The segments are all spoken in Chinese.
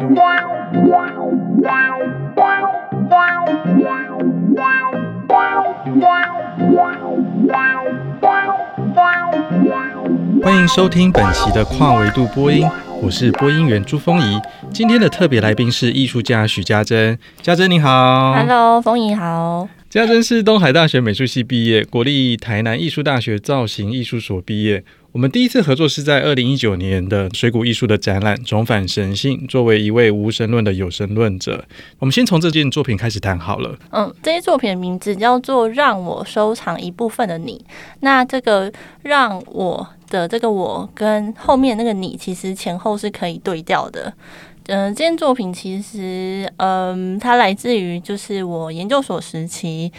欢迎收听本期的跨维度播音，我是播音员朱峰仪。今天的特别来宾是艺术家许家珍，家珍你好，Hello，峰怡好。家珍是东海大学美术系毕业，国立台南艺术大学造型艺术所毕业。我们第一次合作是在二零一九年的水谷艺术的展览《重返神性》，作为一位无神论的有神论者，我们先从这件作品开始谈好了。嗯，这些作品的名字叫做《让我收藏一部分的你》。那这个“让我”的这个“我”跟后面那个“你”，其实前后是可以对调的。嗯、这件作品其实，嗯、它来自于就是我研究所时期，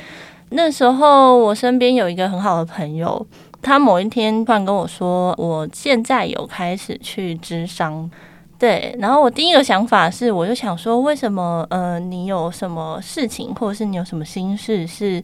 那时候我身边有一个很好的朋友。他某一天突然跟我说：“我现在有开始去咨商。”对，然后我第一个想法是，我就想说，为什么？呃，你有什么事情，或者是你有什么心事，是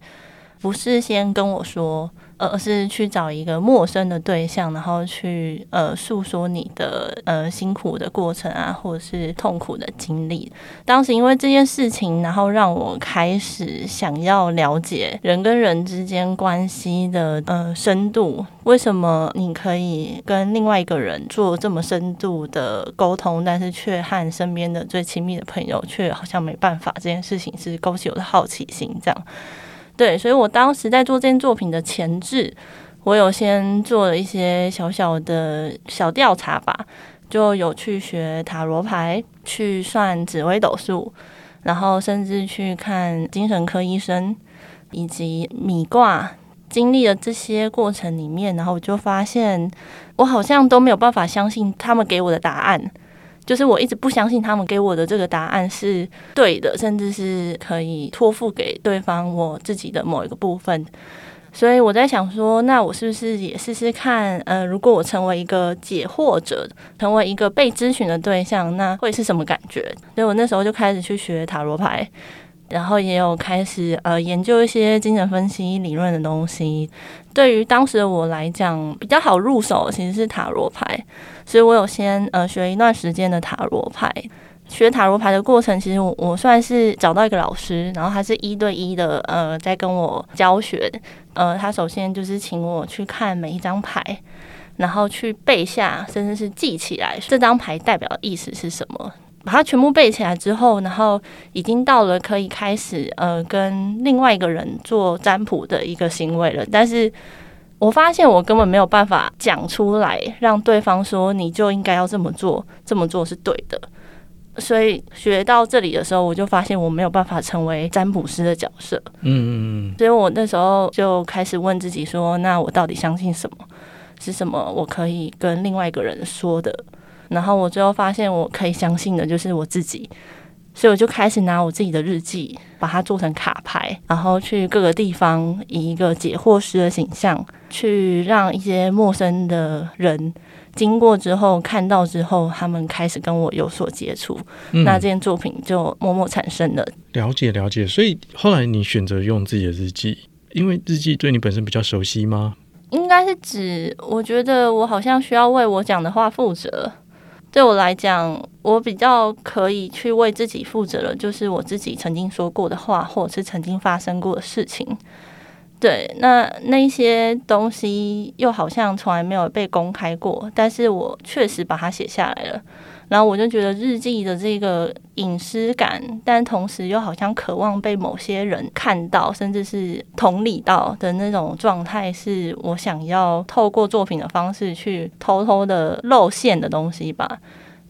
不是先跟我说？而是去找一个陌生的对象，然后去呃诉说你的呃辛苦的过程啊，或者是痛苦的经历。当时因为这件事情，然后让我开始想要了解人跟人之间关系的呃深度。为什么你可以跟另外一个人做这么深度的沟通，但是却和身边的最亲密的朋友却好像没办法？这件事情是勾起我的好奇心，这样。对，所以我当时在做这件作品的前置，我有先做了一些小小的小调查吧，就有去学塔罗牌，去算紫微斗数，然后甚至去看精神科医生，以及米卦。经历了这些过程里面，然后我就发现，我好像都没有办法相信他们给我的答案。就是我一直不相信他们给我的这个答案是对的，甚至是可以托付给对方我自己的某一个部分。所以我在想说，那我是不是也试试看？呃，如果我成为一个解惑者，成为一个被咨询的对象，那会是什么感觉？所以我那时候就开始去学塔罗牌，然后也有开始呃研究一些精神分析理论的东西。对于当时的我来讲，比较好入手其实是塔罗牌。所以我有先呃学一段时间的塔罗牌，学塔罗牌的过程，其实我我算是找到一个老师，然后他是一对一的呃在跟我教学，呃他首先就是请我去看每一张牌，然后去背下，甚至是记起来这张牌代表的意思是什么，把它全部背起来之后，然后已经到了可以开始呃跟另外一个人做占卜的一个行为了，但是。我发现我根本没有办法讲出来，让对方说你就应该要这么做，这么做是对的。所以学到这里的时候，我就发现我没有办法成为占卜师的角色。嗯嗯嗯。所以我那时候就开始问自己说：那我到底相信什么？是什么我可以跟另外一个人说的？然后我最后发现我可以相信的就是我自己。所以我就开始拿我自己的日记，把它做成卡牌，然后去各个地方以一个解惑师的形象，去让一些陌生的人经过之后看到之后，他们开始跟我有所接触，嗯，那这件作品就默默产生了。了解了解，所以后来你选择用自己的日记，因为日记对你本身比较熟悉吗？应该是指，我觉得我好像需要为我讲的话负责。对我来讲，我比较可以去为自己负责的，就是我自己曾经说过的话，或者是曾经发生过的事情。对，那那些东西又好像从来没有被公开过，但是我确实把它写下来了。然后我就觉得日记的这个隐私感，但同时又好像渴望被某些人看到，甚至是同理到的那种状态，是我想要透过作品的方式去偷偷的露馅的东西吧。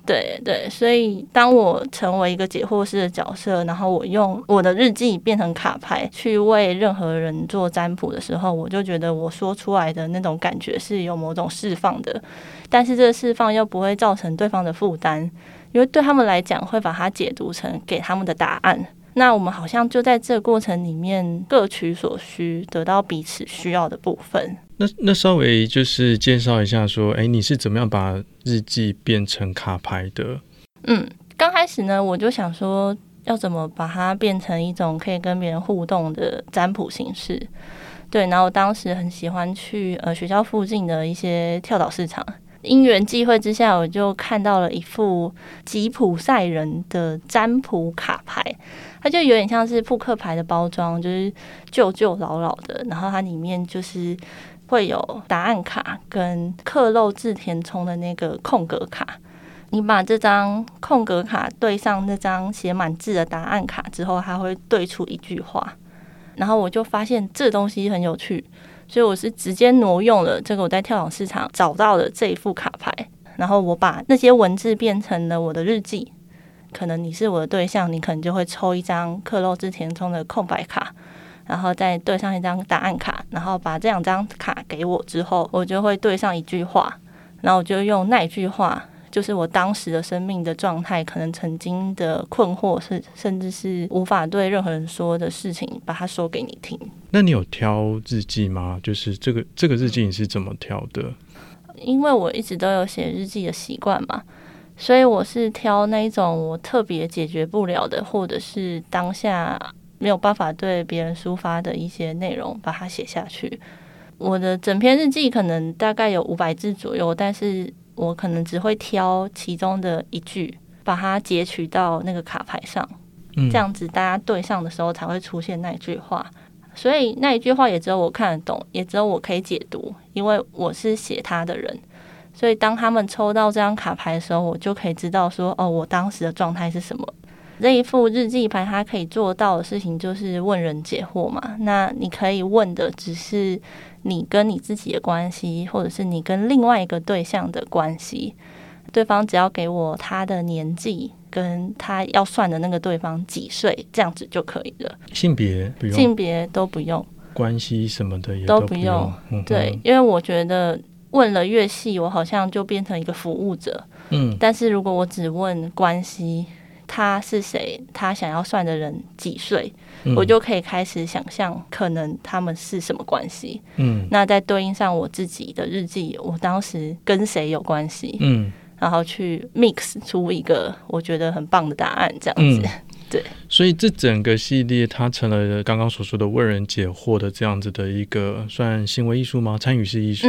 对对，所以当我成为一个解惑式的角色，然后我用我的日记变成卡牌去为任何人做占卜的时候，我就觉得我说出来的那种感觉是有某种释放的，但是这个释放又不会造成对方的负担，因为对他们来讲会把它解读成给他们的答案。那我们好像就在这个过程里面各取所需，得到彼此需要的部分。那那稍微就是介绍一下，说，哎，你是怎么样把日记变成卡牌的？嗯，刚开始呢，我就想说，要怎么把它变成一种可以跟别人互动的占卜形式。对，然后我当时很喜欢去呃学校附近的一些跳蚤市场。因缘际会之下，我就看到了一副吉普赛人的占卜卡牌，它就有点像是扑克牌的包装，就是旧旧老老的，然后它里面就是会有答案卡跟刻漏字填充的那个空格卡。你把这张空格卡对上那张写满字的答案卡之后，它会对出一句话。然后我就发现这东西很有趣，所以我是直接挪用了这个我在跳蚤市场找到的这一副卡牌，然后我把那些文字变成了我的日记。可能你是我的对象，你可能就会抽一张刻漏字填充的空白卡，然后再对上一张答案卡，然后把这两张卡给我之后，我就会对上一句话，然后我就用那一句话。就是我当时的生命的状态，可能曾经的困惑，是甚至是无法对任何人说的事情，把它说给你听。那你有挑日记吗？就是这个这个日记你是怎么挑的？因为我一直都有写日记的习惯嘛，所以我是挑那一种我特别解决不了的，或者是当下没有办法对别人抒发的一些内容，把它写下去。我的整篇日记可能大概有五百字左右，但是。我可能只会挑其中的一句，把它截取到那个卡牌上，嗯，这样子大家对上的时候才会出现那一句话。所以那一句话也只有我看得懂，也只有我可以解读，因为我是写他的人。所以当他们抽到这张卡牌的时候，我就可以知道说，哦，我当时的状态是什么。这一副日记牌，它可以做到的事情就是问人解惑嘛。那你可以问的只是。你跟你自己的关系，或者是你跟另外一个对象的关系，对方只要给我他的年纪，跟他要算的那个对方几岁，这样子就可以了。性别不用，性别都不用，关系什么的也都不用。不用嗯、对，因为我觉得问了越细，我好像就变成一个服务者。嗯，但是如果我只问关系。他是谁？他想要算的人几岁？嗯，我就可以开始想象，可能他们是什么关系。嗯，那再对应上我自己的日记，我当时跟谁有关系？嗯，然后去 mix 出一个我觉得很棒的答案，这样子。嗯，对。所以这整个系列，它成了刚刚所说的为人解惑的这样子的一个算行为艺术吗？参与式艺术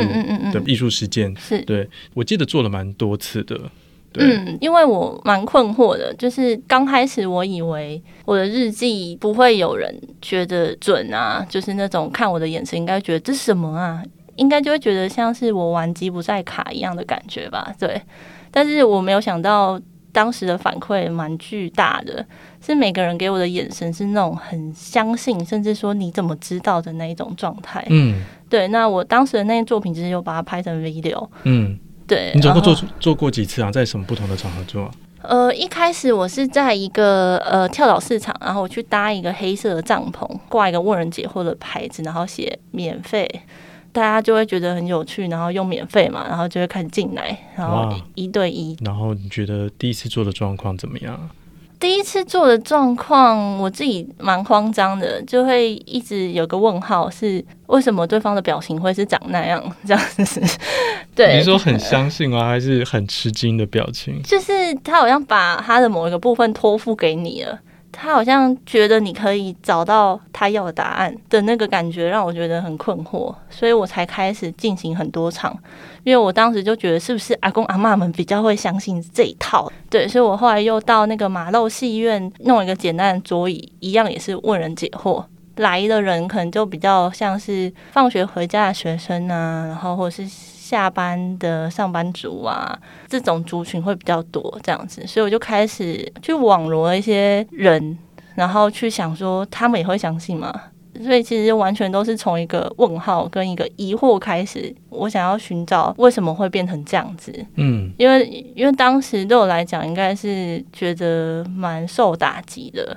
的艺术实践。是，对，我记得做了蛮多次的。嗯，因为我蛮困惑的，就是刚开始我以为我的日记不会有人觉得准啊，就是那种看我的眼神应该觉得这是什么啊，应该就会觉得像是我玩吉普赛卡一样的感觉吧。对，但是我没有想到当时的反馈蛮巨大的，是每个人给我的眼神是那种很相信，甚至说你怎么知道的那一种状态。嗯，对，那我当时的那些作品其实有把它拍成 video。嗯。对，你总共做做过几次啊？在什么不同的场合做？呃，一开始我是在一个呃跳蚤市场，然后我去搭一个黑色的帐篷，挂一个问人解惑的牌子，然后写免费，大家就会觉得很有趣，然后用免费嘛，然后就会开始进来，然后一对一。然后你觉得第一次做的状况怎么样？第一次做的状况，我自己蛮慌张的，就会一直有个问号，是为什么对方的表情会是长那样这样子？对，你说很相信吗？还是很吃惊的表情？就是他好像把他的某一个部分托付给你了。他好像觉得你可以找到他要的答案的那个感觉，让我觉得很困惑，所以我才开始进行很多场。因为我当时就觉得，是不是阿公阿嬷们比较会相信这一套？对，所以我后来又到那个马肉戏院弄一个简单的桌椅，一样也是问人解惑。来的人可能就比较像是放学回家的学生啊，然后或者是。下班的上班族啊，这种族群会比较多，这样子，所以我就开始去网罗一些人，然后去想说，他们也会相信吗？所以其实完全都是从一个问号跟一个疑惑开始，我想要寻找为什么会变成这样子。嗯，因为因为当时对我来讲，应该是觉得蛮受打击的，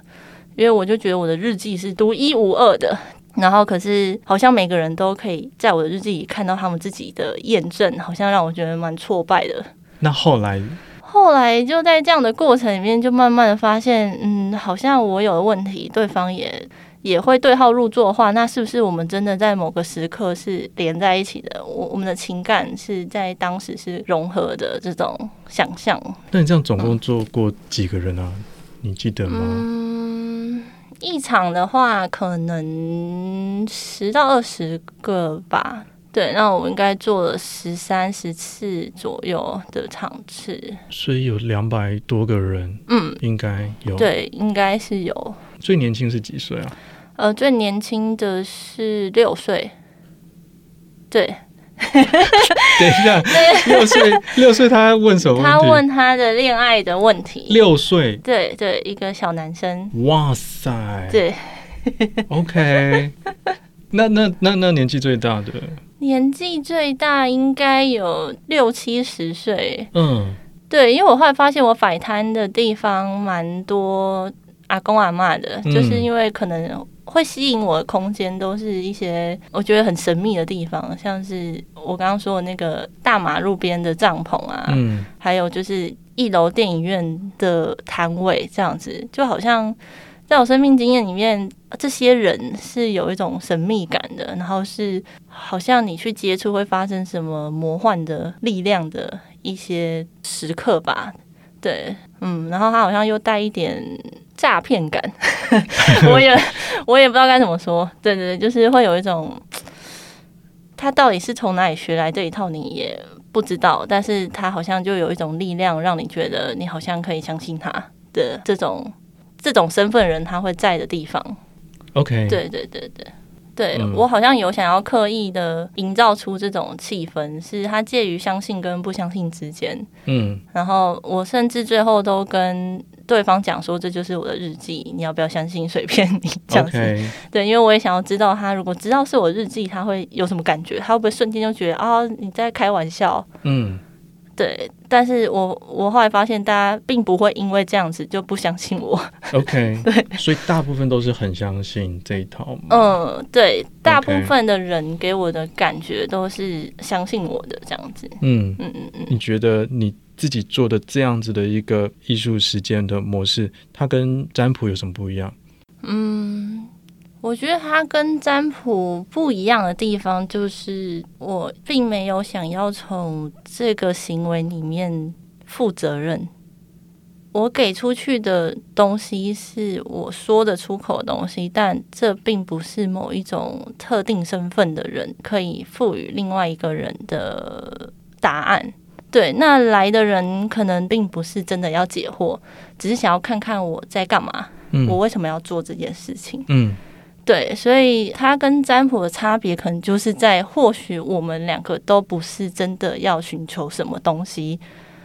因为我就觉得我的日记是独一无二的。然后，可是好像每个人都可以在我的日记里看到他们自己的验证，好像让我觉得蛮挫败的。那后来，后来就在这样的过程里面，就慢慢的发现，嗯，好像我有了问题，对方也也会对号入座的话，那是不是我们真的在某个时刻是连在一起的？我我们的情感是在当时是融合的这种想象。那你这样总共做过几个人啊？嗯、你记得吗？嗯。一场的话，可能十到二十个吧。对，那我应该做了十三、十次左右的场次，所以有两百多个人，嗯，应该有，对，应该是有。最年轻是几岁啊？呃，最年轻的是六岁，对。等一下，六岁，六岁，他问什么？他问他的恋爱的问题。六岁，对对，一个小男生。哇塞，对，OK，那那那那年纪最大的？年纪最大应该有六七十岁。嗯，对，因为我后来发现我摆摊的地方蛮多阿公阿嬷的，嗯，就是因为可能。会吸引我的空间都是一些我觉得很神秘的地方，像是我刚刚说的那个大马路边的帐篷啊，嗯，还有就是一楼电影院的摊位，这样子就好像在我生命经验里面，这些人是有一种神秘感的，然后是好像你去接触会发生什么魔幻的力量的一些时刻吧，对，嗯，然后他好像又带一点。诈骗感，我也我也不知道该怎么说。对对对，就是会有一种，他到底是从哪里学来这一套，你也不知道。但是他好像就有一种力量，让你觉得你好像可以相信他的这种这种身份人他会在的地方。OK，对对对对对，嗯、我好像有想要刻意的营造出这种气氛，是他介于相信跟不相信之间。嗯，然后我甚至最后都跟。对方讲说，这就是我的日记，你要不要相信？随便你这样子。对，因为我也想要知道他如果知道是我日记，他会有什么感觉？他会不会瞬间就觉得啊、哦、你在开玩笑？嗯，对。但是我我后来发现，大家并不会因为这样子就不相信我。OK，对。所以大部分都是很相信这一套。嗯，对，大部分的人给我的感觉都是相信我的这样子。嗯嗯嗯嗯。你觉得你？自己做的这样子的一个艺术实践的模式，它跟占卜有什么不一样？嗯，我觉得它跟占卜不一样的地方，就是我并没有想要从这个行为里面负责任。我给出去的东西是我说的出口的东西，但这并不是某一种特定身份的人可以赋予另外一个人的答案。对，那来的人可能并不是真的要解惑，只是想要看看我在干嘛，嗯，我为什么要做这件事情。嗯，对，所以它跟占卜的差别，可能就是在或许我们两个都不是真的要寻求什么东西，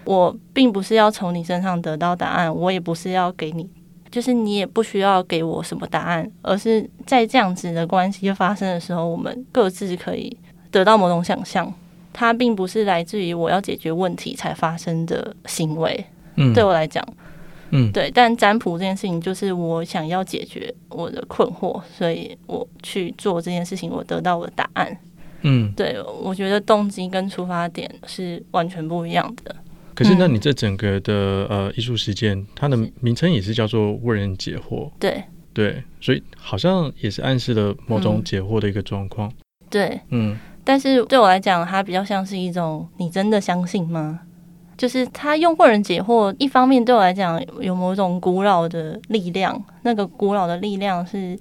我并不是要从你身上得到答案，我也不是要给你，就是你也不需要给我什么答案，而是在这样子的关系发生的时候，我们各自可以得到某种想象。它并不是来自于我要解决问题才发生的行为，嗯，对我来讲，嗯，对。但占卜这件事情就是我想要解决我的困惑，所以我去做这件事情，我得到我的答案，嗯，对。我觉得动机跟出发点是完全不一样的。可是，那你这整个的呃艺术实践，它的名称也是叫做为人解惑，对对，所以好像也是暗示了某种解惑的一个状况，对，嗯。但是对我来讲，它比较像是一种你真的相信吗？就是他用为人解惑，一方面对我来讲有某种古老的力量，那个古老的力量是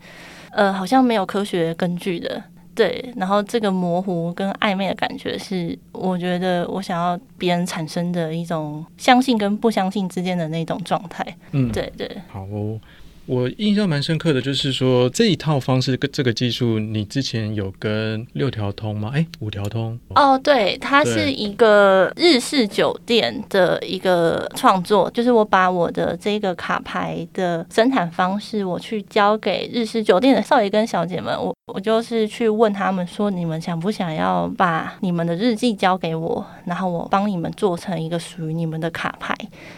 呃好像没有科学根据的，对。然后这个模糊跟暧昧的感觉是，我觉得我想要别人产生的一种相信跟不相信之间的那种状态。嗯，对对。好哦。我印象蛮深刻的，就是说这一套方式跟这个技术，你之前有跟六条通吗？哎，五条通哦，对，它是一个日式酒店的一个创作，就是我把我的这个卡牌的生产方式，我去交给日式酒店的少爷跟小姐们，我我就是去问他们说，你们想不想要把你们的日记交给我，然后我帮你们做成一个属于你们的卡牌，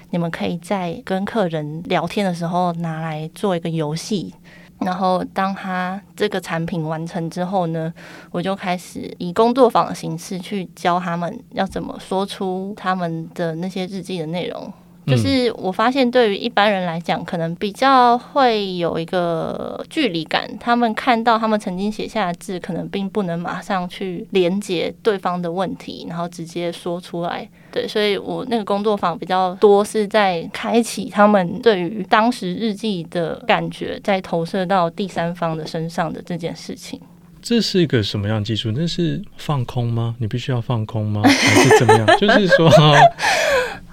你们可以在跟客人聊天的时候拿来。做一个游戏，然后当他这个产品完成之后呢，我就开始以工作坊的形式去教他们要怎么说出他们的那些日记的内容。就是我发现，对于一般人来讲，可能比较会有一个距离感。他们看到他们曾经写下的字，可能并不能马上去连接对方的问题，然后直接说出来。对，所以我那个工作坊比较多是在开启他们对于当时日记的感觉，再投射到第三方的身上的这件事情。这是一个什么样的技术？那是放空吗？你必须要放空吗？还是怎么样？就是说，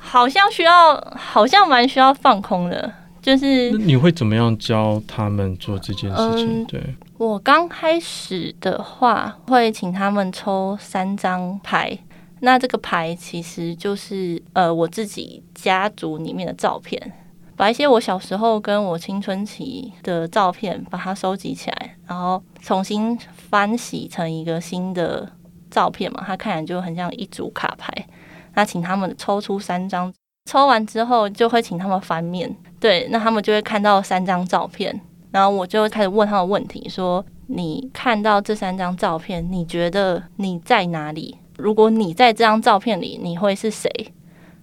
好像需要，好像蛮需要放空的。就是你会怎么样教他们做这件事情？嗯、对，我刚开始的话，会请他们抽三张牌。那这个牌其实就是呃我自己家族里面的照片，把一些我小时候跟我青春期的照片，把它收集起来，然后重新翻洗成一个新的照片嘛，它看起来就很像一组卡牌。那请他们抽出三张，抽完之后就会请他们翻面，对，那他们就会看到三张照片，然后我就开始问他们问题，说你看到这三张照片，你觉得你在哪里？如果你在这张照片里，你会是谁？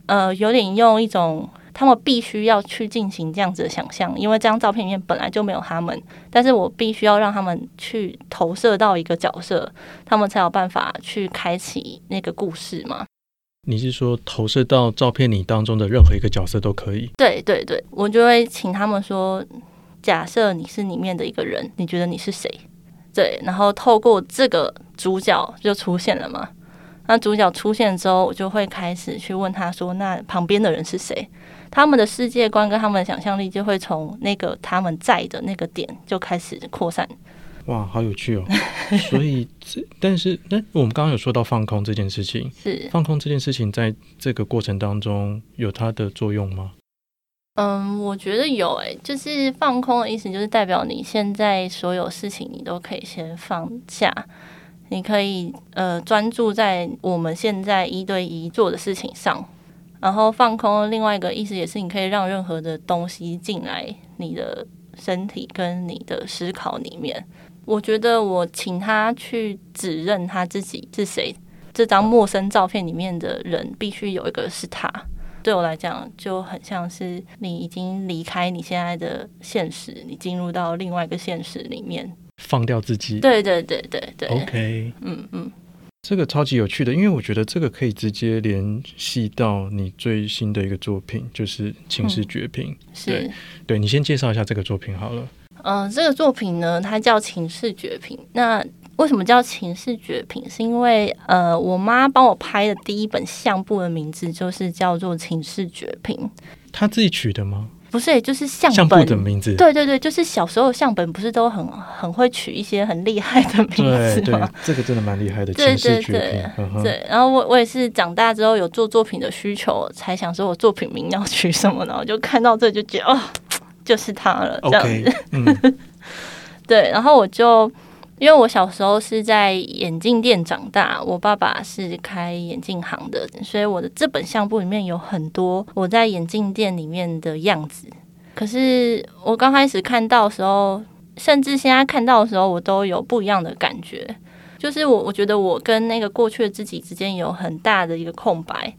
呃，有点用一种他们必须要去进行这样子的想象，因为这张照片里面本来就没有他们，但是我必须要让他们去投射到一个角色，他们才有办法去开启那个故事嘛。你是说投射到照片里当中的任何一个角色都可以？对对对，我就会请他们说，假设你是里面的一个人，你觉得你是谁？对，然后透过这个主角就出现了嘛。那主角出现之后，我就会开始去问他说：“那旁边的人是谁？”他们的世界观跟他们的想象力就会从那个他们在的那个点就开始扩散。哇，好有趣哦！所以这，但是，那我们刚刚有说到放空这件事情，是放空这件事情，在这个过程当中有它的作用吗？嗯，我觉得有诶、欸，就是放空的意思，就是代表你现在所有事情，你都可以先放下。你可以呃专注在我们现在一对一做的事情上，然后放空。另外一个意思也是，你可以让任何的东西进来你的身体跟你的思考里面。我觉得我请他去指认他自己是谁，这张陌生照片里面的人必须有一个是他。对我来讲，就很像是你已经离开你现在的现实，你进入到另外一个现实里面。放掉自己，对对对对对。OK，嗯嗯，这个超级有趣的，因为我觉得这个可以直接联系到你最新的一个作品，就是《情诗绝品》。嗯。是，对，你先介绍一下这个作品好了。嗯、呃，这个作品呢，它叫《情势绝品》。那为什么叫《情势绝品》？是因为呃，我妈帮我拍的第一本相簿的名字就是叫做《情势绝品》。她自己取的吗？不是，就是相本相的名字。对对对，就是小时候相本不是都很很会取一些很厉害的名字吗？对，这个真的蛮厉害的。对对对，对。然后我我也是长大之后有做作品的需求，才想说我作品名要取什么呢？我就看到这就觉得哦，就是他了，这样子。Okay, 嗯、对，然后我就。因为我小时候是在眼镜店长大，我爸爸是开眼镜行的，所以我的这本相簿里面有很多我在眼镜店里面的样子。可是我刚开始看到的时候，甚至现在看到的时候，我都有不一样的感觉。就是我我觉得我跟那个过去的自己之间有很大的一个空白，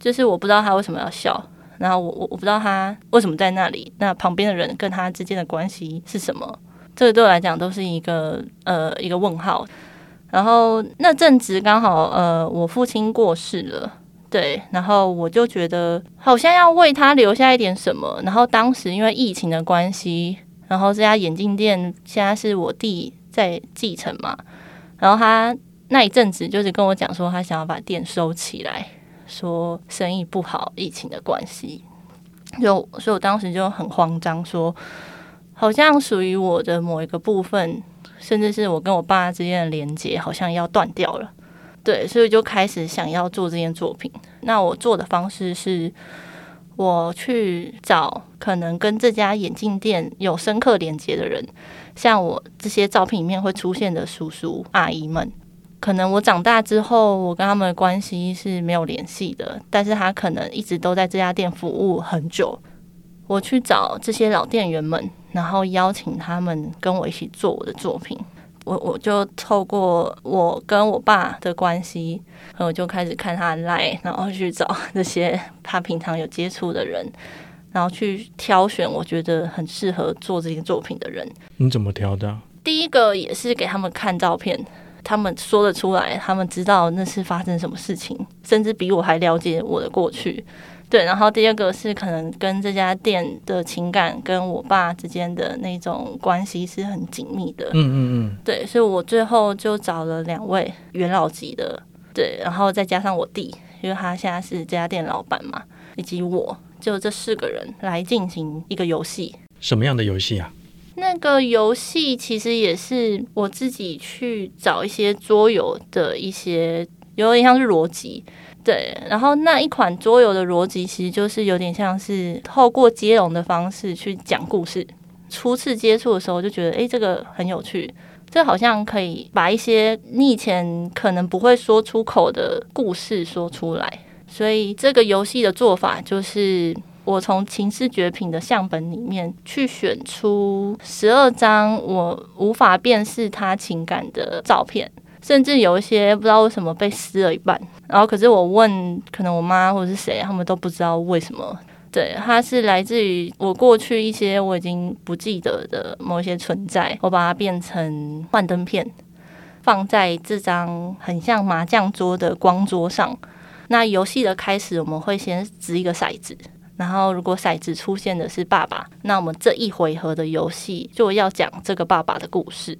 就是我不知道他为什么要笑，然后我我我不知道他为什么在那里，那旁边的人跟他之间的关系是什么？这个对我来讲都是一个呃一个问号，然后那阵子刚好呃我父亲过世了，对，然后我就觉得好像要为他留下一点什么，然后当时因为疫情的关系，然后这家眼镜店现在是我弟在继承嘛，然后他那一阵子就是跟我讲说他想要把店收起来，说生意不好，疫情的关系，就所以我当时就很慌张说。好像属于我的某一个部分，甚至是我跟我爸之间的连接，好像要断掉了。对，所以就开始想要做这件作品。那我做的方式是，我去找可能跟这家眼镜店有深刻连接的人，像我这些照片里面会出现的叔叔阿姨们。可能我长大之后，我跟他们的关系是没有联系的，但是他可能一直都在这家店服务很久。我去找这些老店员们。然后邀请他们跟我一起做我的作品，我我就透过我跟我爸的关系，然后我就开始看他来，然后去找这些他平常有接触的人，然后去挑选我觉得很适合做这些作品的人。你怎么挑的？第一个也是给他们看照片，他们说得出来，他们知道那是发生什么事情，甚至比我还了解我的过去。对，然后第二个是可能跟这家店的情感跟我爸之间的那种关系是很紧密的。嗯嗯嗯，对，所以我最后就找了两位元老级的，对，然后再加上我弟，因为他现在是这家店老板嘛，以及我就这四个人来进行一个游戏。什么样的游戏啊？那个游戏其实也是我自己去找一些桌游的一些，有点像是逻辑。对，然后那一款桌游的逻辑其实就是有点像是透过接龙的方式去讲故事。初次接触的时候就觉得，诶，这个很有趣，这好像可以把一些你以前可能不会说出口的故事说出来。所以这个游戏的做法就是，我从《情势绝品》的相本里面去选出十二张我无法辨识他情感的照片。甚至有一些不知道为什么被撕了一半，然后可是我问，可能我妈或者是谁，他们都不知道为什么。对，它是来自于我过去一些我已经不记得的某一些存在，我把它变成幻灯片，放在这张很像麻将桌的光桌上。那游戏的开始，我们会先掷一个骰子，然后如果骰子出现的是爸爸，那我们这一回合的游戏就要讲这个爸爸的故事。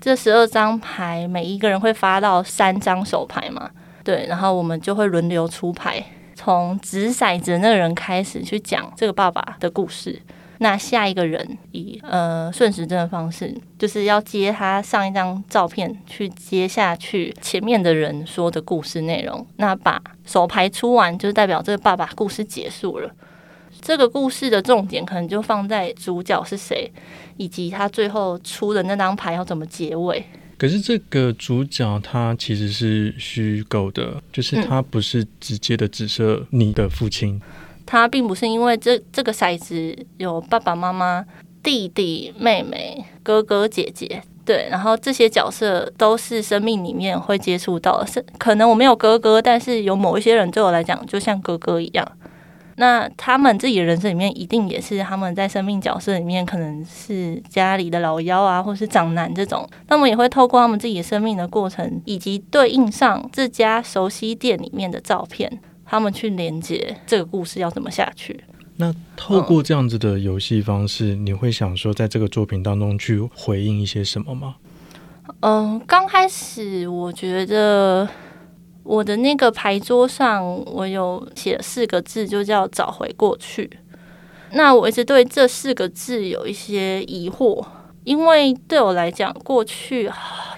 这十二张牌，每一个人会发到三张手牌嘛？对，然后我们就会轮流出牌，从掷骰子那个人开始去讲这个爸爸的故事。那下一个人以呃顺时针的方式，就是要接他上一张照片去接下去前面的人说的故事内容。那把手牌出完，就代表这个爸爸故事结束了。这个故事的重点可能就放在主角是谁，以及他最后出的那张牌要怎么结尾。可是这个主角他其实是虚构的，就是他不是直接的指涉你的父亲。嗯、他并不是因为这这个骰子有爸爸妈妈、弟弟妹妹、哥哥姐姐，对，然后这些角色都是生命里面会接触到的。是可能我没有哥哥，但是有某一些人对我来讲就像哥哥一样。那他们自己的人生里面，一定也是他们在生命角色里面，可能是家里的老幺啊，或是长男这种。那么也会透过他们自己生命的过程，以及对应上这家熟悉店里面的照片，他们去连接这个故事要怎么下去。那透过这样子的游戏方式，嗯，你会想说，在这个作品当中去回应一些什么吗？嗯，刚开始我觉得。我的那个牌桌上，我有写四个字，就叫“找回过去”。那我一直对这四个字有一些疑惑，因为对我来讲，过去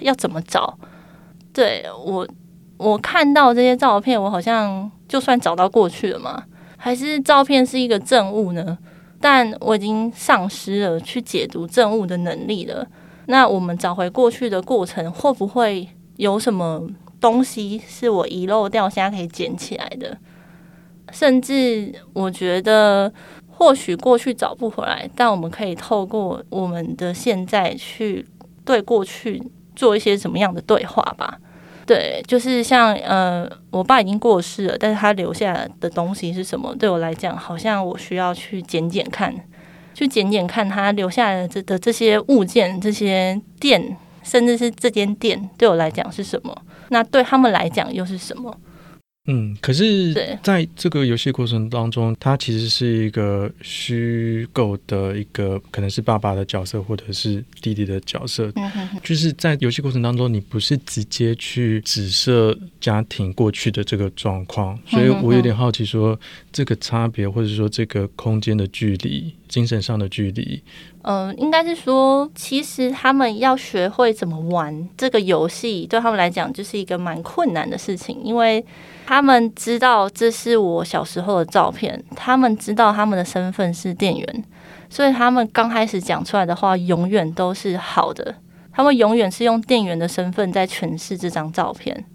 要怎么找？对我，我看到这些照片，我好像就算找到过去了吗？还是照片是一个证物呢？但我已经丧失了去解读证物的能力了。那我们找回过去的过程，会不会有什么？东西是我遗漏掉，现在可以捡起来的。甚至我觉得，或许过去找不回来，但我们可以透过我们的现在去对过去做一些什么样的对话吧。对，就是像呃，我爸已经过世了，但是他留下的东西是什么？对我来讲，好像我需要去捡捡看，去捡捡看他留下的这的这些物件、这些店，甚至是这间店，对我来讲是什么？那对他们来讲又是什么？嗯，可是在这个游戏过程当中，它其实是一个虚构的一个，可能是爸爸的角色，或者是弟弟的角色。嗯哼哼。就是在游戏过程当中，你不是直接去指涉家庭过去的这个状况，所以我有点好奇，说这个差别，或者说这个空间的距离，精神上的距离。嗯，应该是说，其实他们要学会怎么玩这个游戏，对他们来讲就是一个蛮困难的事情，因为他们知道这是我小时候的照片，他们知道他们的身份是店员，所以他们刚开始讲出来的话永远都是好的，他们永远是用店员的身份在诠释这张照片，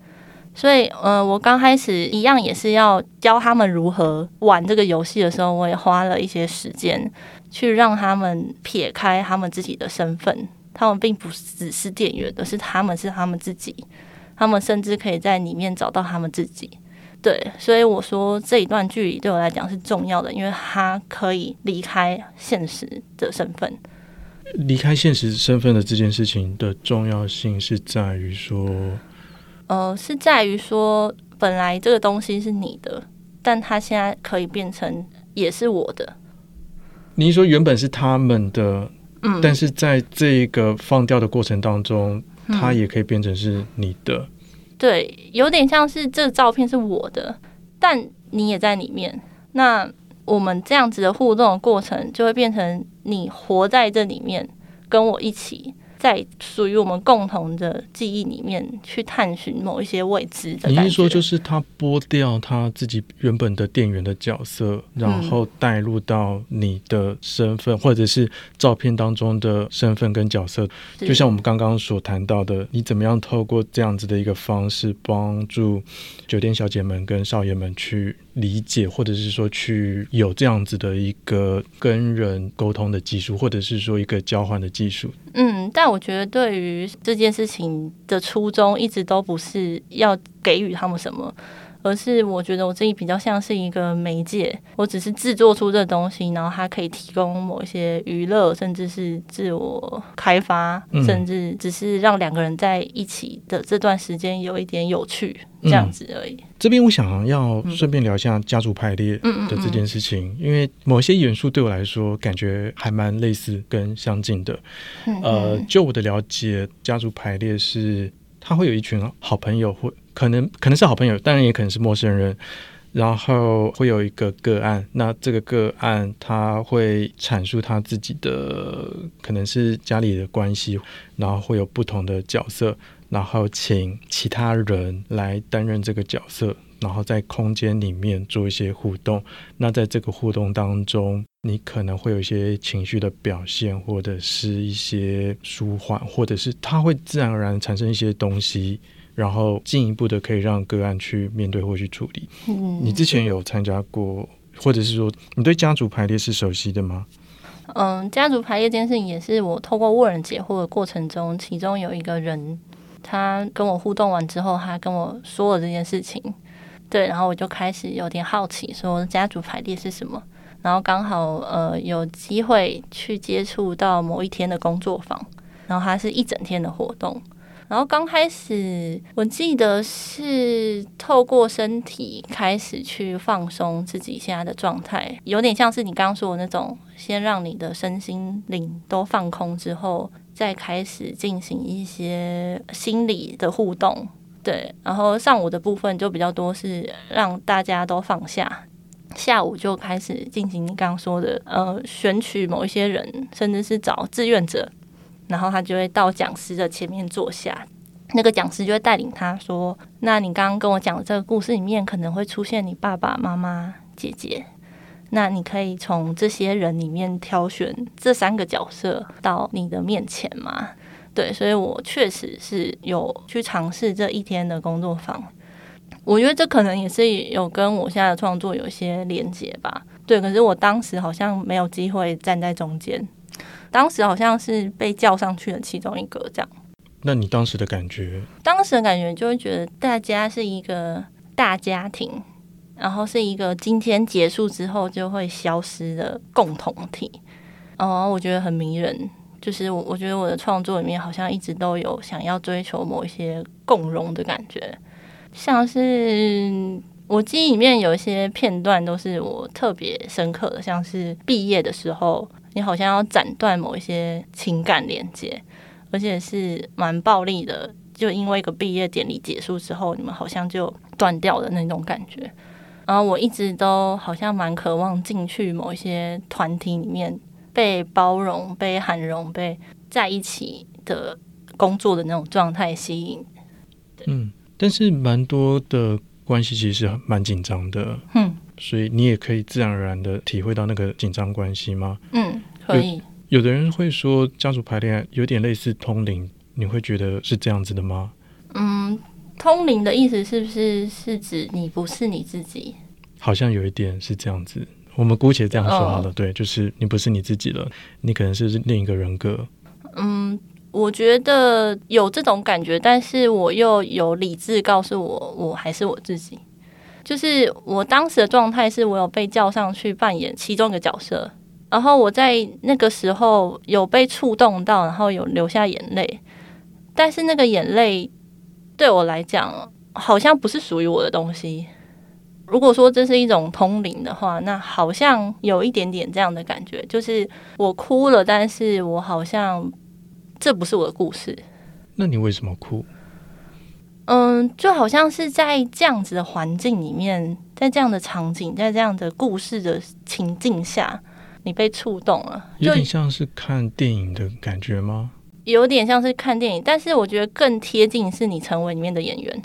所以，嗯，我刚开始一样也是要教他们如何玩这个游戏的时候，我也花了一些时间。去让他们撇开他们自己的身份，他们并不只是店员，而是他们是他们自己，他们甚至可以在里面找到他们自己。对，所以我说这一段距离对我来讲是重要的，因为他可以离开现实的身份。离开现实身份的这件事情的重要性是在于说，呃，是在于说，本来这个东西是你的。但他现在可以变成也是我的。你说原本是他们的，嗯，但是在这个放掉的过程当中，它也可以变成是你的。嗯、对，有点像是这个照片是我的，但你也在里面。那我们这样子的互动的过程，就会变成你活在这里面，跟我一起。在属于我们共同的记忆里面去探寻某一些未知的。你是说，就是他剥掉他自己原本的店员的角色，然后带入到你的身份，嗯、或者是照片当中的身份跟角色？就像我们刚刚所谈到的，你怎么样透过这样子的一个方式，帮助酒店小姐们跟少爷们去理解，或者是说去有这样子的一个跟人沟通的技术，或者是说一个交换的技术？嗯，但我觉得对于这件事情的初衷，一直都不是要给予他们什么。而是我觉得我自己比较像是一个媒介，我只是制作出这东西，然后它可以提供某一些娱乐，甚至是自我开发，嗯、甚至只是让两个人在一起的这段时间有一点有趣，这样子而已。嗯、这边我想要顺便聊一下家族排列的这件事情，因为某些元素对我来说感觉还蛮类似跟相近的。呃，就我的了解，家族排列是他会有一群好朋友或。可能可能是好朋友，当然也可能是陌生人。然后会有一个个案，那这个个案他会阐述他自己的可能是家里的关系，然后会有不同的角色，然后请其他人来担任这个角色，然后在空间里面做一些互动。那在这个互动当中，你可能会有一些情绪的表现，或者是一些舒缓，或者是它会自然而然产生一些东西。然后进一步的可以让个案去面对或去处理。嗯，你之前有参加过，或者是说你对家族排列是熟悉的吗？嗯，家族排列这件事情也是我透过问人解惑的过程中，其中有一个人他跟我互动完之后，他跟我说了这件事情。对，然后我就开始有点好奇，说家族排列是什么？然后刚好呃有机会去接触到某一天的工作坊，然后它是一整天的活动。然后刚开始，我记得是透过身体开始去放松自己现在的状态，有点像是你刚刚说的那种，先让你的身心灵都放空之后，再开始进行一些心理的互动。对，然后上午的部分就比较多是让大家都放下，下午就开始进行你刚刚说的，呃，选取某一些人，甚至是找志愿者。然后他就会到讲师的前面坐下，那个讲师就会带领他说：“那你刚刚跟我讲的这个故事里面可能会出现你爸爸妈妈、姐姐，那你可以从这些人里面挑选这三个角色到你的面前吗？”对，所以我确实是有去尝试这一天的工作坊。我觉得这可能也是有跟我现在的创作有一些连结吧。对，可是我当时好像没有机会站在中间。当时好像是被叫上去的其中一个，这样。那你当时的感觉？当时的感觉就会觉得大家是一个大家庭，然后是一个今天结束之后就会消失的共同体。哦，我觉得很迷人。就是我，我觉得我的创作里面好像一直都有想要追求某一些共荣的感觉，像是我记忆里面有一些片段都是我特别深刻的，像是毕业的时候。你好像要斩断某一些情感连接，而且是蛮暴力的。就因为一个毕业典礼结束之后，你们好像就断掉的那种感觉。然后我一直都好像蛮渴望进去某一些团体里面，被包容、被涵容、被在一起的工作的那种状态吸引。嗯，但是蛮多的关系其实是蛮紧张的。嗯。所以你也可以自然而然的体会到那个紧张关系吗？嗯，可以。有，有的人会说家族排列有点类似通灵，你会觉得是这样子的吗？嗯，通灵的意思是不是是指你不是你自己？好像有一点是这样子。我们姑且这样说好了，哦、对，就是你不是你自己了，你可能是另一个人格。嗯，我觉得有这种感觉，但是我又有理智告诉我，我还是我自己。就是我当时的状态是，我有被叫上去扮演其中一个角色，然后我在那个时候有被触动到，然后有流下眼泪，但是那个眼泪对我来讲好像不是属于我的东西，如果说这是一种通灵的话，那好像有一点点这样的感觉，就是我哭了，但是我好像这不是我的故事。那你为什么哭？嗯，就好像是在这样子的环境里面，在这样的场景，在这样的故事的情境下，你被触动了，有点像是看电影的感觉吗？有点像是看电影，但是我觉得更贴近是你成为里面的演员，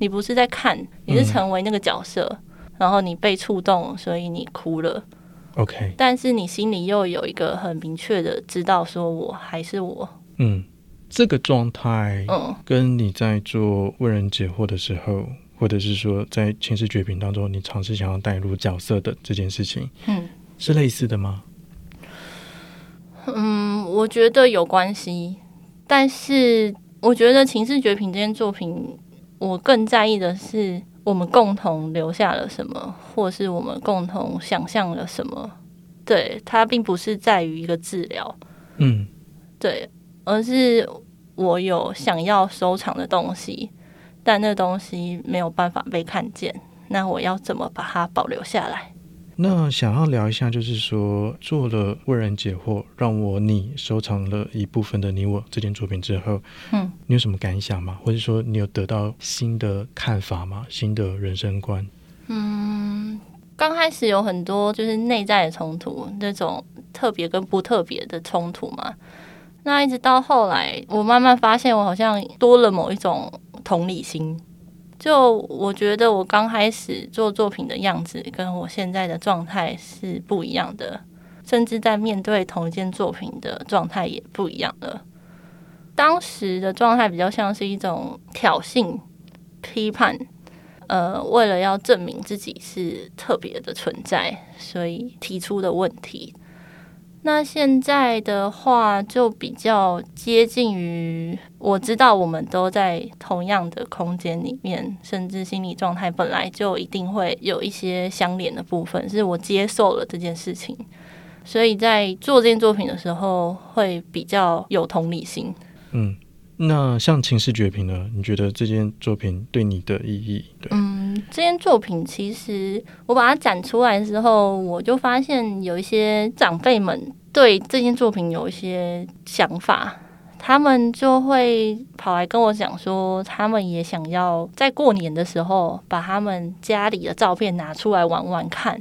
你不是在看，你是成为那个角色，嗯、然后你被触动，所以你哭了。OK，但是你心里又有一个很明确的知道，说我还是我。嗯。这个状态，嗯，跟你在做为人解惑的时候，嗯、或者是说在前世绝品当中，你尝试想要带入角色的这件事情，嗯，是类似的吗？嗯，我觉得有关系，但是我觉得《前世绝品》这件作品，我更在意的是我们共同留下了什么，或是我们共同想象了什么。对，它并不是在于一个治疗，嗯，对。而是我有想要收藏的东西，但那东西没有办法被看见。那我要怎么把它保留下来？那想要聊一下，就是说做了为人解惑，让我你收藏了一部分的你我这件作品之后，嗯，你有什么感想吗？或者说你有得到新的看法吗？新的人生观？嗯，刚开始有很多就是内在的冲突，那种特别跟不特别的冲突嘛。那一直到后来，我慢慢发现，我好像多了某一种同理心。就我觉得，我刚开始做作品的样子，跟我现在的状态是不一样的，甚至在面对同一件作品的状态也不一样了。当时的状态比较像是一种挑衅、批判，呃，为了要证明自己是特别的存在，所以提出的问题。那现在的话，就比较接近于我知道我们都在同样的空间里面，甚至心理状态本来就一定会有一些相连的部分，是我接受了这件事情，所以在做这件作品的时候会比较有同理心。嗯。那像《前世绝品》呢？你觉得这件作品对你的意义？对，嗯，这件作品其实我把它展出来的时候，我就发现有一些长辈们对这件作品有一些想法，他们就会跑来跟我讲说，他们也想要在过年的时候把他们家里的照片拿出来玩玩看。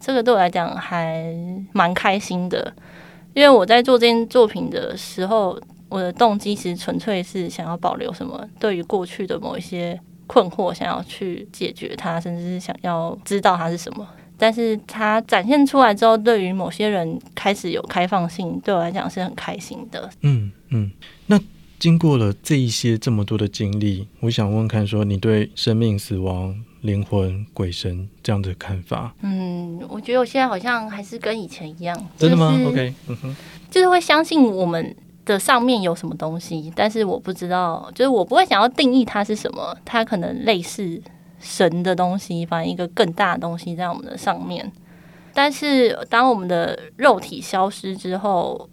这个对我来讲还蛮开心的，因为我在做这件作品的时候。我的动机其实纯粹是想要保留什么，对于过去的某一些困惑，想要去解决它，甚至是想要知道它是什么。但是它展现出来之后，对于某些人开始有开放性，对我来讲是很开心的。嗯嗯。那经过了这一些这么多的经历，我想问看，说你对生命、死亡、灵魂、鬼神这样的看法？嗯，我觉得我现在好像还是跟以前一样。真的吗？OK，嗯哼，就是会相信我们的上面有什么东西，但是我不知道，就是我不会想要定义它是什么，它可能类似神的东西，反正一个更大的东西在我们的上面。但是当我们的肉体消失之后，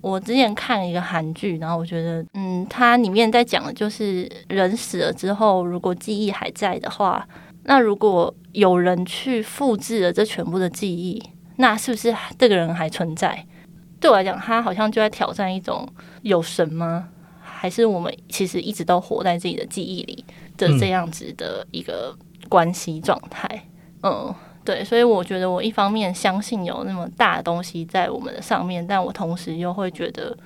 我之前看了一个韩剧，然后我觉得，嗯，它里面在讲的就是人死了之后，如果记忆还在的话，那如果有人去复制了这全部的记忆，那是不是这个人还存在？对我来讲，他好像就在挑战一种有神吗？还是我们其实一直都活在自己的记忆里的这样子的一个关系状态？嗯，嗯，对，所以我觉得我一方面相信有那么大的东西在我们的上面，但我同时又会觉得，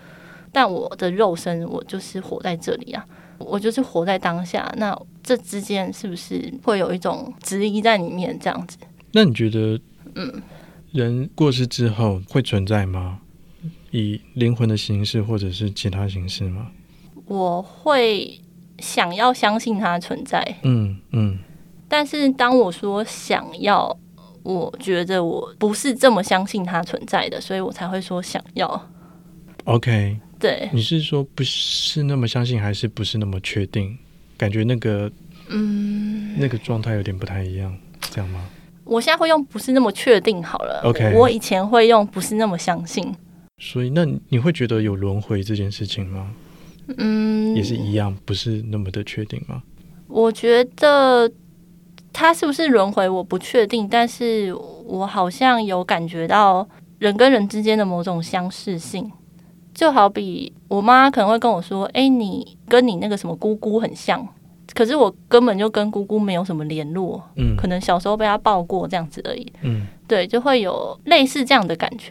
但我的肉身我就是活在这里啊，我就是活在当下。那这之间是不是会有一种质疑在里面？这样子？那你觉得，嗯，人过世之后会存在吗？以灵魂的形式，或者是其他形式吗？我会想要相信它存在。嗯嗯。但是当我说想要，我觉得我不是这么相信它存在的，所以我才会说想要。OK。对。你是说不是那么相信，还是不是那么确定？感觉那个嗯，那个状态有点不太一样，这样吗？我现在会用不是那么确定好了。OK。我以前会用不是那么相信。所以，那你会觉得有轮回这件事情吗？嗯，也是一样，不是那么的确定吗？我觉得它是不是轮回我不确定，但是我好像有感觉到人跟人之间的某种相似性，就好比我妈可能会跟我说：“哎，你跟你那个什么姑姑很像。”可是我根本就跟姑姑没有什么联络，嗯，可能小时候被她抱过这样子而已，嗯，对，就会有类似这样的感觉。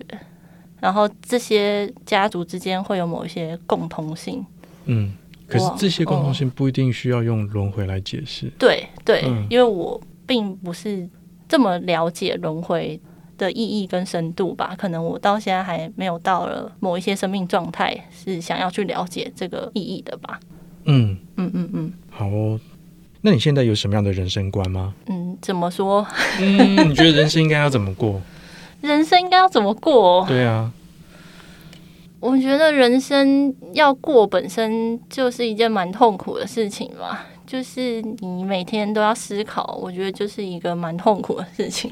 然后这些家族之间会有某一些共通性，嗯。可是这些共同性不一定需要用轮回来解释。对对，嗯、因为我并不是这么了解轮回的意义跟深度吧，可能我到现在还没有到了某一些生命状态，是想要去了解这个意义的吧。嗯嗯嗯嗯。好哦，那你现在有什么样的人生观吗？嗯，怎么说？嗯，你觉得人生应该要怎么过？人生应该要怎么过？对啊。我觉得人生要过本身就是一件蛮痛苦的事情吧，就是你每天都要思考，我觉得就是一个蛮痛苦的事情。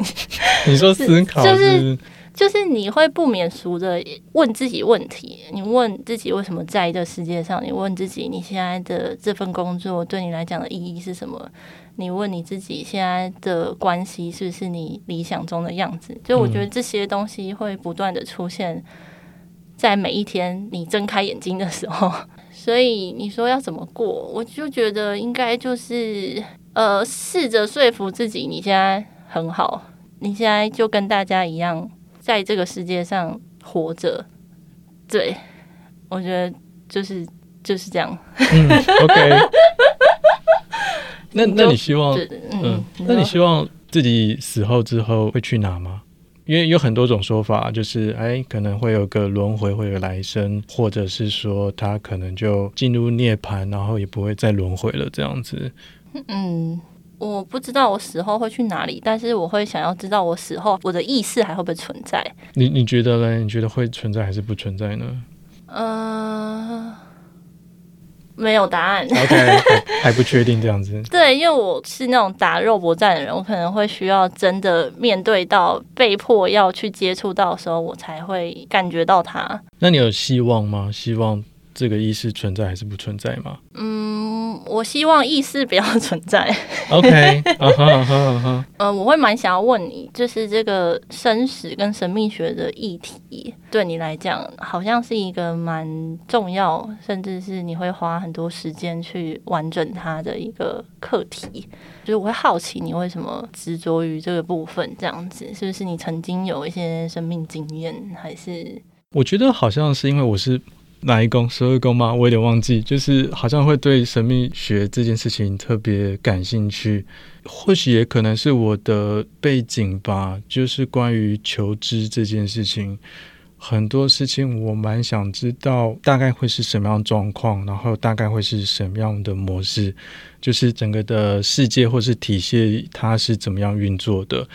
你说思考是就是就是你会不免俗的问自己问题，你问自己为什么在这世界上？你问自己你现在的这份工作对你来讲的意义是什么？你问你自己现在的关系是不是你理想中的样子？就我觉得这些东西会不断的出现。在每一天你睁开眼睛的时候，所以你说要怎么过，我就觉得应该就是呃，试着说服自己，你现在很好，你现在就跟大家一样，在这个世界上活着。对，我觉得就是就是这样。嗯，OK。那那你希望，嗯，嗯，那你希望自己死后之后会去哪吗？因为有很多种说法，就是哎，可能会有个轮回，会有来生，或者是说他可能就进入涅槃，然后也不会再轮回了，这样子。嗯，我不知道我死后会去哪里，但是我会想要知道我死后我的意识还会不会存在。你你觉得呢？你觉得会存在还是不存在呢？呃。没有答案，OK，还不确定这样子。对，因为我是那种打肉搏战的人，我可能会需要真的面对到被迫要去接触到的时候，我才会感觉到它。那你有希望吗？希望这个意识存在还是不存在吗？嗯。我希望意识不要存在。OK，嗯哼嗯哼嗯哼。呃，我会蛮想要问你，就是这个生死跟神秘学的议题，对你来讲，好像是一个蛮重要，甚至是你会花很多时间去完整它的一个课题。就是我会好奇，你为什么执着于这个部分？这样子，是不是你曾经有一些生命经验，还是？我觉得好像是因为我是。哪一宫？十二宫吗？我有点忘记。就是好像会对神秘学这件事情特别感兴趣，或许也可能是我的背景吧。就是关于求知这件事情，很多事情我蛮想知道，大概会是什么样状况，然后大概会是什么样的模式，就是整个的世界或是体系它是怎么样运作的。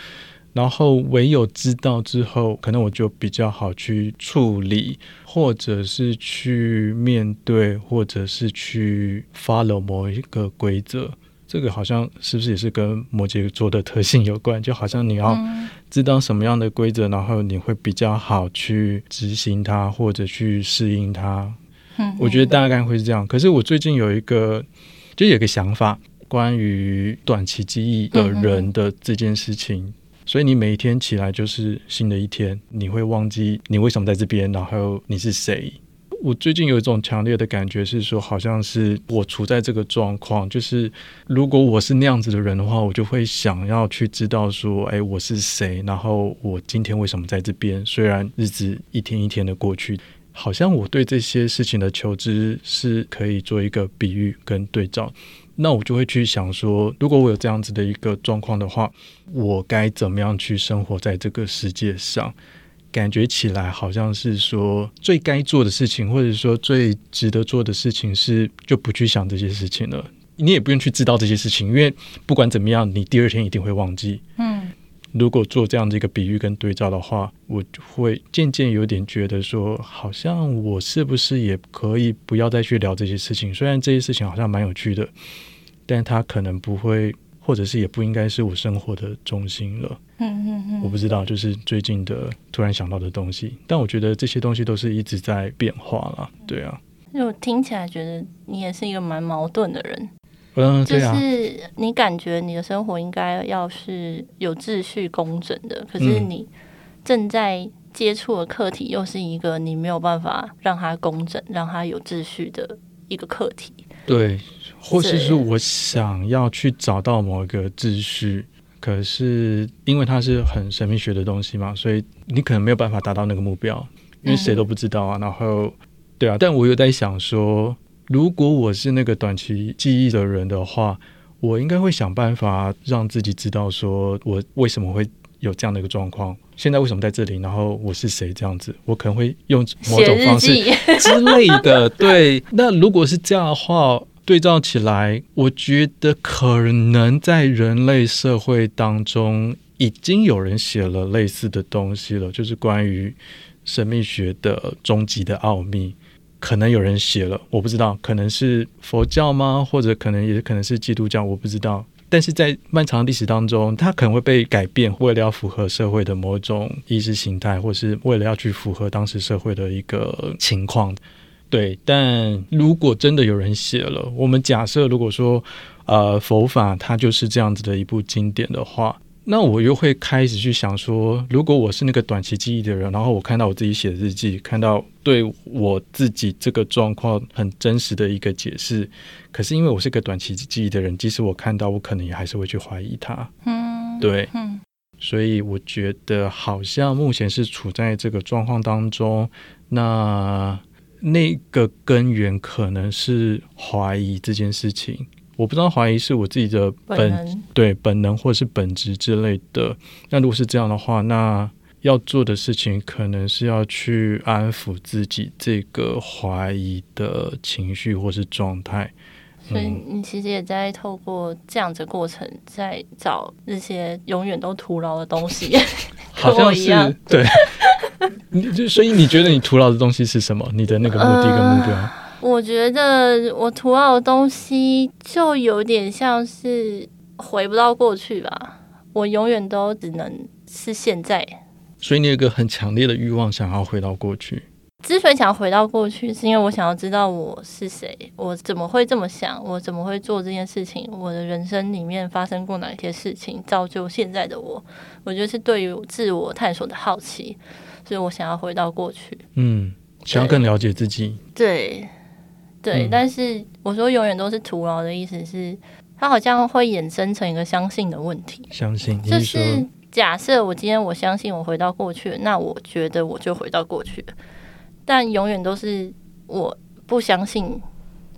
然后唯有知道之后，可能我就比较好去处理，或者是去面对，或者是去 follow 某一个规则。这个好像是不是也是跟摩羯座的特性有关？就好像你要知道什么样的规则，然后你会比较好去执行它，或者去适应它。我觉得大概会是这样。可是我最近有一个，就有一个想法，关于短期记忆的人的这件事情。所以你每一天起来就是新的一天，你会忘记你为什么在这边，然后你是谁。我最近有一种强烈的感觉是说，好像是我处在这个状况，就是如果我是那样子的人的话，我就会想要去知道说，哎，我是谁，然后我今天为什么在这边？虽然日子一天一天的过去，好像我对这些事情的求知是可以做一个比喻跟对照。那我就会去想说，如果我有这样子的一个状况的话，我该怎么样去生活在这个世界上？感觉起来好像是说，最该做的事情，或者说最值得做的事情是，就不去想这些事情了。你也不用去知道这些事情，因为不管怎么样，你第二天一定会忘记。嗯，如果做这样的一个比喻跟对照的话，我会渐渐有点觉得说，好像我是不是也可以不要再去聊这些事情？虽然这些事情好像蛮有趣的。但他可能不会，或者是也不应该是我生活的中心了。嗯嗯嗯，我不知道，就是最近的突然想到的东西。但我觉得这些东西都是一直在变化了。对啊，就听起来觉得你也是一个蛮矛盾的人。嗯，就是你感觉你的生活应该要是有秩序、工整的，可是你正在接触的课题又是一个你没有办法让它工整、让它有秩序的一个课题。对，或是说我想要去找到某一个秩序，可是因为它是很神秘学的东西嘛，所以你可能没有办法达到那个目标，因为谁都不知道啊。然后，对啊，但我有在想说。如果我是那个短期记忆的人的话，我应该会想办法让自己知道，说我为什么会有这样的一个状况，现在为什么在这里，然后我是谁这样子，我可能会用某种方式之 类的。对，那如果是这样的话，对照起来，我觉得可能在人类社会当中已经有人写了类似的东西了，就是关于神秘学的终极的奥秘。可能有人写了，我不知道，可能是佛教吗？或者可能也可能是基督教，我不知道。但是在漫长的历史当中，它可能会被改变，为了要符合社会的某种意识形态，或是为了要去符合当时社会的一个情况。对，但如果真的有人写了，我们假设如果说，呃，佛法它就是这样子的一部经典的话。那我又会开始去想说，如果我是那个短期记忆的人，然后我看到我自己写的日记，看到对我自己这个状况很真实的一个解释，可是因为我是个短期记忆的人，即使我看到，我可能也还是会去怀疑他。嗯，对，嗯，所以我觉得好像目前是处在这个状况当中，那那个根源可能是怀疑这件事情。我不知道怀疑是我自己的本，本对本能或是本质之类的。那如果是这样的话，那要做的事情可能是要去安抚自己这个怀疑的情绪或是状态。所以你其实也在透过这样子过程，在找那些永远都徒劳的东西。好像是对。你就所以你觉得你徒劳的东西是什么？你的那个目的跟目标？呃我觉得我徒劳的东西就有点像是回不到过去吧，我永远都只能是现在。所以你有一个很强烈的欲望想要回到过去。之所以想要回到过去，是因为我想要知道我是谁，我怎么会这么想，我怎么会做这件事情，我的人生里面发生过哪些事情造就现在的我。我觉得是对于自我探索的好奇，所以我想要回到过去。嗯，想要更了解自己。对。对，但是我说永远都是徒劳的意思是，它好像会衍生成一个相信的问题。相信就是假设我今天我相信我回到过去，那我觉得我就回到过去。但永远都是我不相信，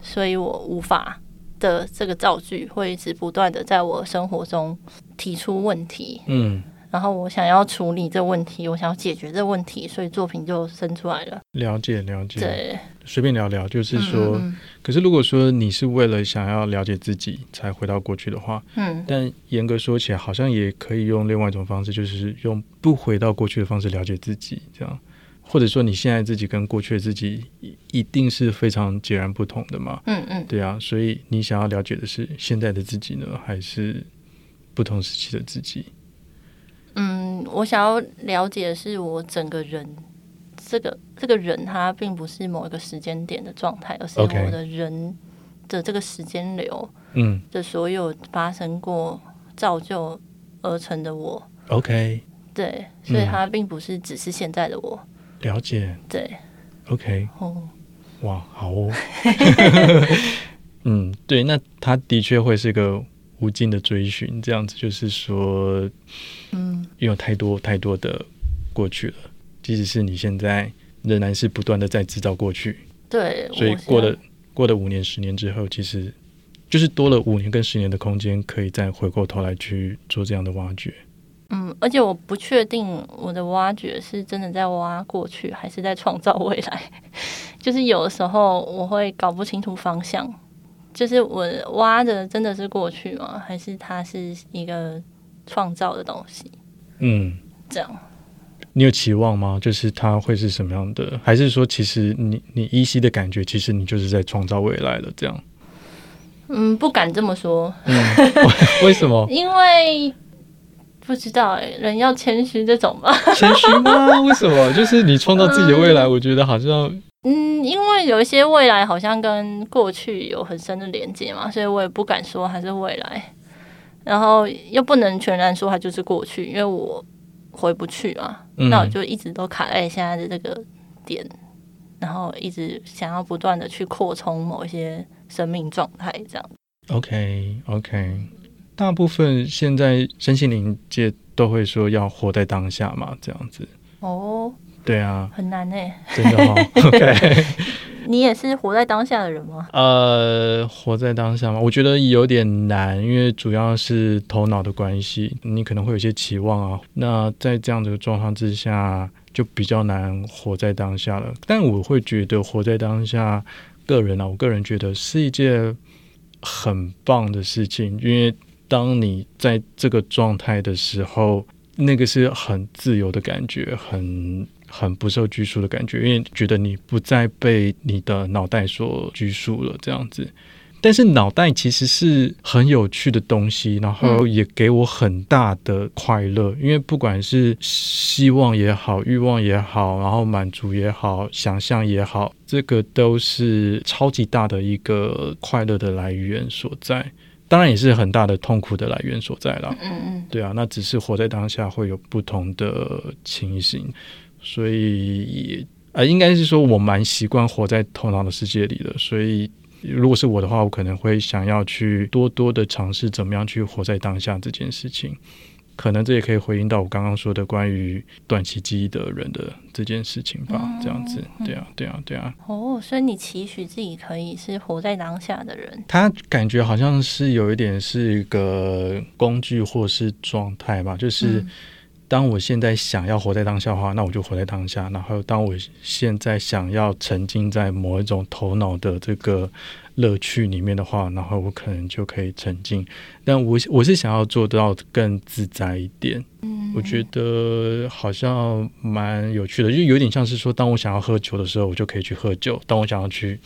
所以我无法的这个造句会一直不断的在我生活中提出问题。嗯。然后我想要处理这个问题，我想要解决这个问题，所以作品就生出来了。了解，了解。对，随便聊聊，就是说，嗯嗯，可是如果说你是为了想要了解自己才回到过去的话，嗯，但严格说起来，好像也可以用另外一种方式，就是用不回到过去的方式了解自己，这样，或者说你现在自己跟过去的自己一定是非常截然不同的嘛？嗯嗯，对啊，所以你想要了解的是现在的自己呢，还是不同时期的自己？嗯，我想要了解的是我整个人，这个这个人他并不是某一个时间点的状态，而是我的人的这个时间流，嗯，的所有发生过、造就而成的我。OK，对，所以他并不是只是现在的我。了解，对，OK，哦，哇，好哦，嗯，对，那他的确会是个。无尽的追寻，这样子就是说，嗯，因为有太多太多的过去了，即使是你现在仍然是不断的在制造过去，对，所以过了过了五年、十年之后，其实就是多了五年跟十年的空间，可以再回过头来去做这样的挖掘。嗯，而且我不确定我的挖掘是真的在挖过去，还是在创造未来，就是有的时候我会搞不清楚方向。就是我挖的真的是过去吗？还是它是一个创造的东西？嗯，这样。你有期望吗？就是它会是什么样的？还是说，其实你你依稀的感觉，其实你就是在创造未来了？这样？嗯，不敢这么说。嗯，为 什么？因为不知道哎、欸，人要谦虚这种吧？谦虚吗？为什么？就是你创造自己的未来，嗯、我觉得好像。嗯，因为有一些未来好像跟过去有很深的连接嘛，所以我也不敢说还是未来，然后又不能全然说它就是过去，因为我回不去嘛，嗯、那我就一直都卡在现在的这个点，然后一直想要不断的去扩充某一些生命状态，这样。OK OK，大部分现在身心灵界都会说要活在当下嘛，这样子。哦。对啊，很难呢，真的哦。OK，你也是活在当下的人吗？呃，活在当下吗？我觉得有点难，因为主要是头脑的关系，你可能会有些期望啊。那在这样的状况之下，就比较难活在当下了。但我会觉得活在当下，个人啊，我个人觉得是一件很棒的事情，因为当你在这个状态的时候，那个是很自由的感觉，很。很不受拘束的感觉，因为觉得你不再被你的脑袋所拘束了，这样子。但是脑袋其实是很有趣的东西，然后也给我很大的快乐。嗯、因为不管是希望也好、欲望也好，然后满足也好、想象也好，这个都是超级大的一个快乐的来源所在。当然也是很大的痛苦的来源所在了。嗯嗯，对啊，那只是活在当下会有不同的情形。所以，呃，应该是说，我蛮习惯活在头脑的世界里的。所以，如果是我的话，我可能会想要去多多的尝试怎么样去活在当下这件事情。可能这也可以回应到我刚刚说的关于短期记忆的人的这件事情吧。嗯、这样子，对啊，对啊，对啊。哦，所以你期许自己可以是活在当下的人。他感觉好像是有一点是一个工具或是状态吧，就是。嗯当我现在想要活在当下的话，那我就活在当下。然后，当我现在想要沉浸在某一种头脑的这个乐趣里面的话，然后我可能就可以沉浸。但我我是想要做到更自在一点。嗯，我觉得好像蛮有趣的，就有点像是说，当我想要喝酒的时候，我就可以去喝酒；当我想要去。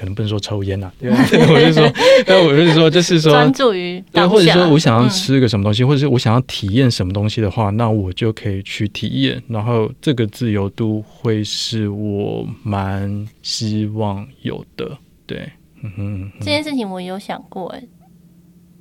可能不能说抽烟呐、啊，对吧？我是说，那我是说，就是说专注于对，或者说我想要吃个什么东西，嗯、或者是我想要体验什么东西的话，那我就可以去体验。然后这个自由度会是我蛮希望有的。对，嗯哼，这件事情我有想过，哎，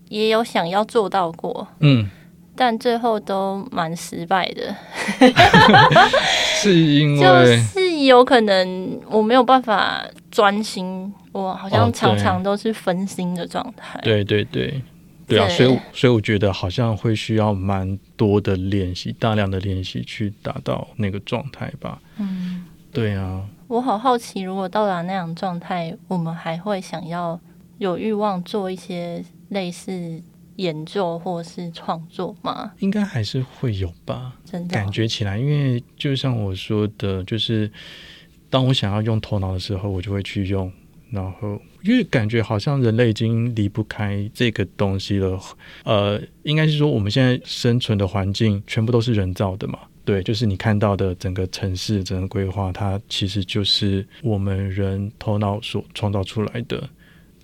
也有想要做到过，嗯，但最后都蛮失败的，是因为 就是有可能我没有办法。专心，我好像常常都是分心的状态。哦。对对对，对啊，对，所以所以我觉得好像会需要蛮多的练习，大量的练习去达到那个状态吧。嗯，对啊。我好好奇，如果到达那样状态，我们还会想要有欲望做一些类似研究或是创作吗？应该还是会有吧。真的，感觉起来，因为就像我说的，就是。当我想要用头脑的时候，我就会去用。然后，因为感觉好像人类已经离不开这个东西了。呃，应该是说我们现在生存的环境全部都是人造的嘛？对，就是你看到的整个城市、整个规划，它其实就是我们人头脑所创造出来的。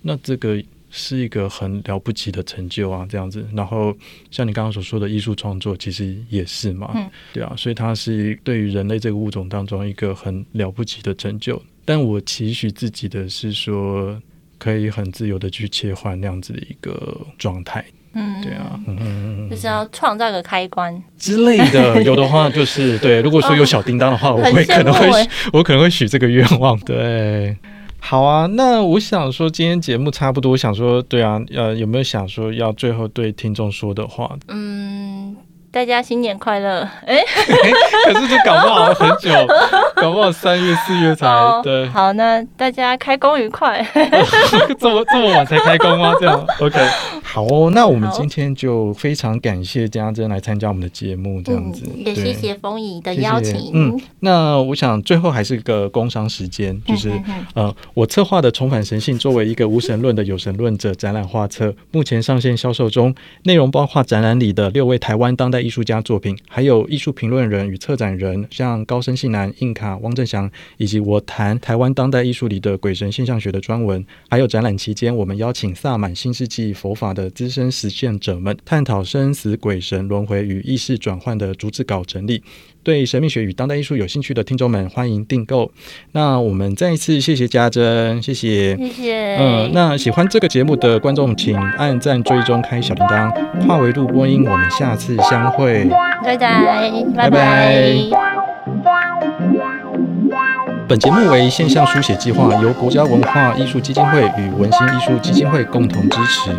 那这个。是一个很了不起的成就啊，这样子。然后像你刚刚所说的艺术创作，其实也是嘛，嗯、对啊。所以它是对于人类这个物种当中一个很了不起的成就。但我期许自己的是说，可以很自由的去切换那样子的一个状态。嗯，对啊，嗯，就是要创造个开关之类的。有的话就是对，如果说有小叮当的话，哦、我会可能会我可能会许这个愿望。对。好啊，那我想说，今天节目差不多，我想说，对啊，呃，有没有想说要最后对听众说的话？嗯。大家新年快乐！哎、欸，可是这搞不好很久，搞不好三月四月才、哦、对。好，那大家开工愉快。这么这么晚才开工吗？这样 OK。好哦，那我们今天就非常感谢家珍来参加我们的节目，这样子。嗯、也谢谢丰仪的邀请。嗯，那我想最后还是个工商时间，就是嗯嗯嗯呃，我策划的《重返神性》作为一个无神论的有神论者展览画册，目前上线销售中，内容包括展览里的六位台湾当代。艺术家作品，还有艺术评论人与策展人，像高森信男、印卡、汪正祥，以及我谈台湾当代艺术里的鬼神现象学的专文。还有展览期间，我们邀请萨满新世纪佛法的资深实践者们，探讨生死、鬼神轮回与意识转换的逐字稿整理。对神秘学与当代艺术有兴趣的听众们，欢迎订购。那我们再一次谢谢家珍，谢谢，谢谢。嗯，那喜欢这个节目的观众，请按赞、追踪、开小铃铛。跨维度播音，我们下次相会。拜拜，拜拜。本节目为现象书写计划，由国家文化艺术基金会与文心艺术基金会共同支持。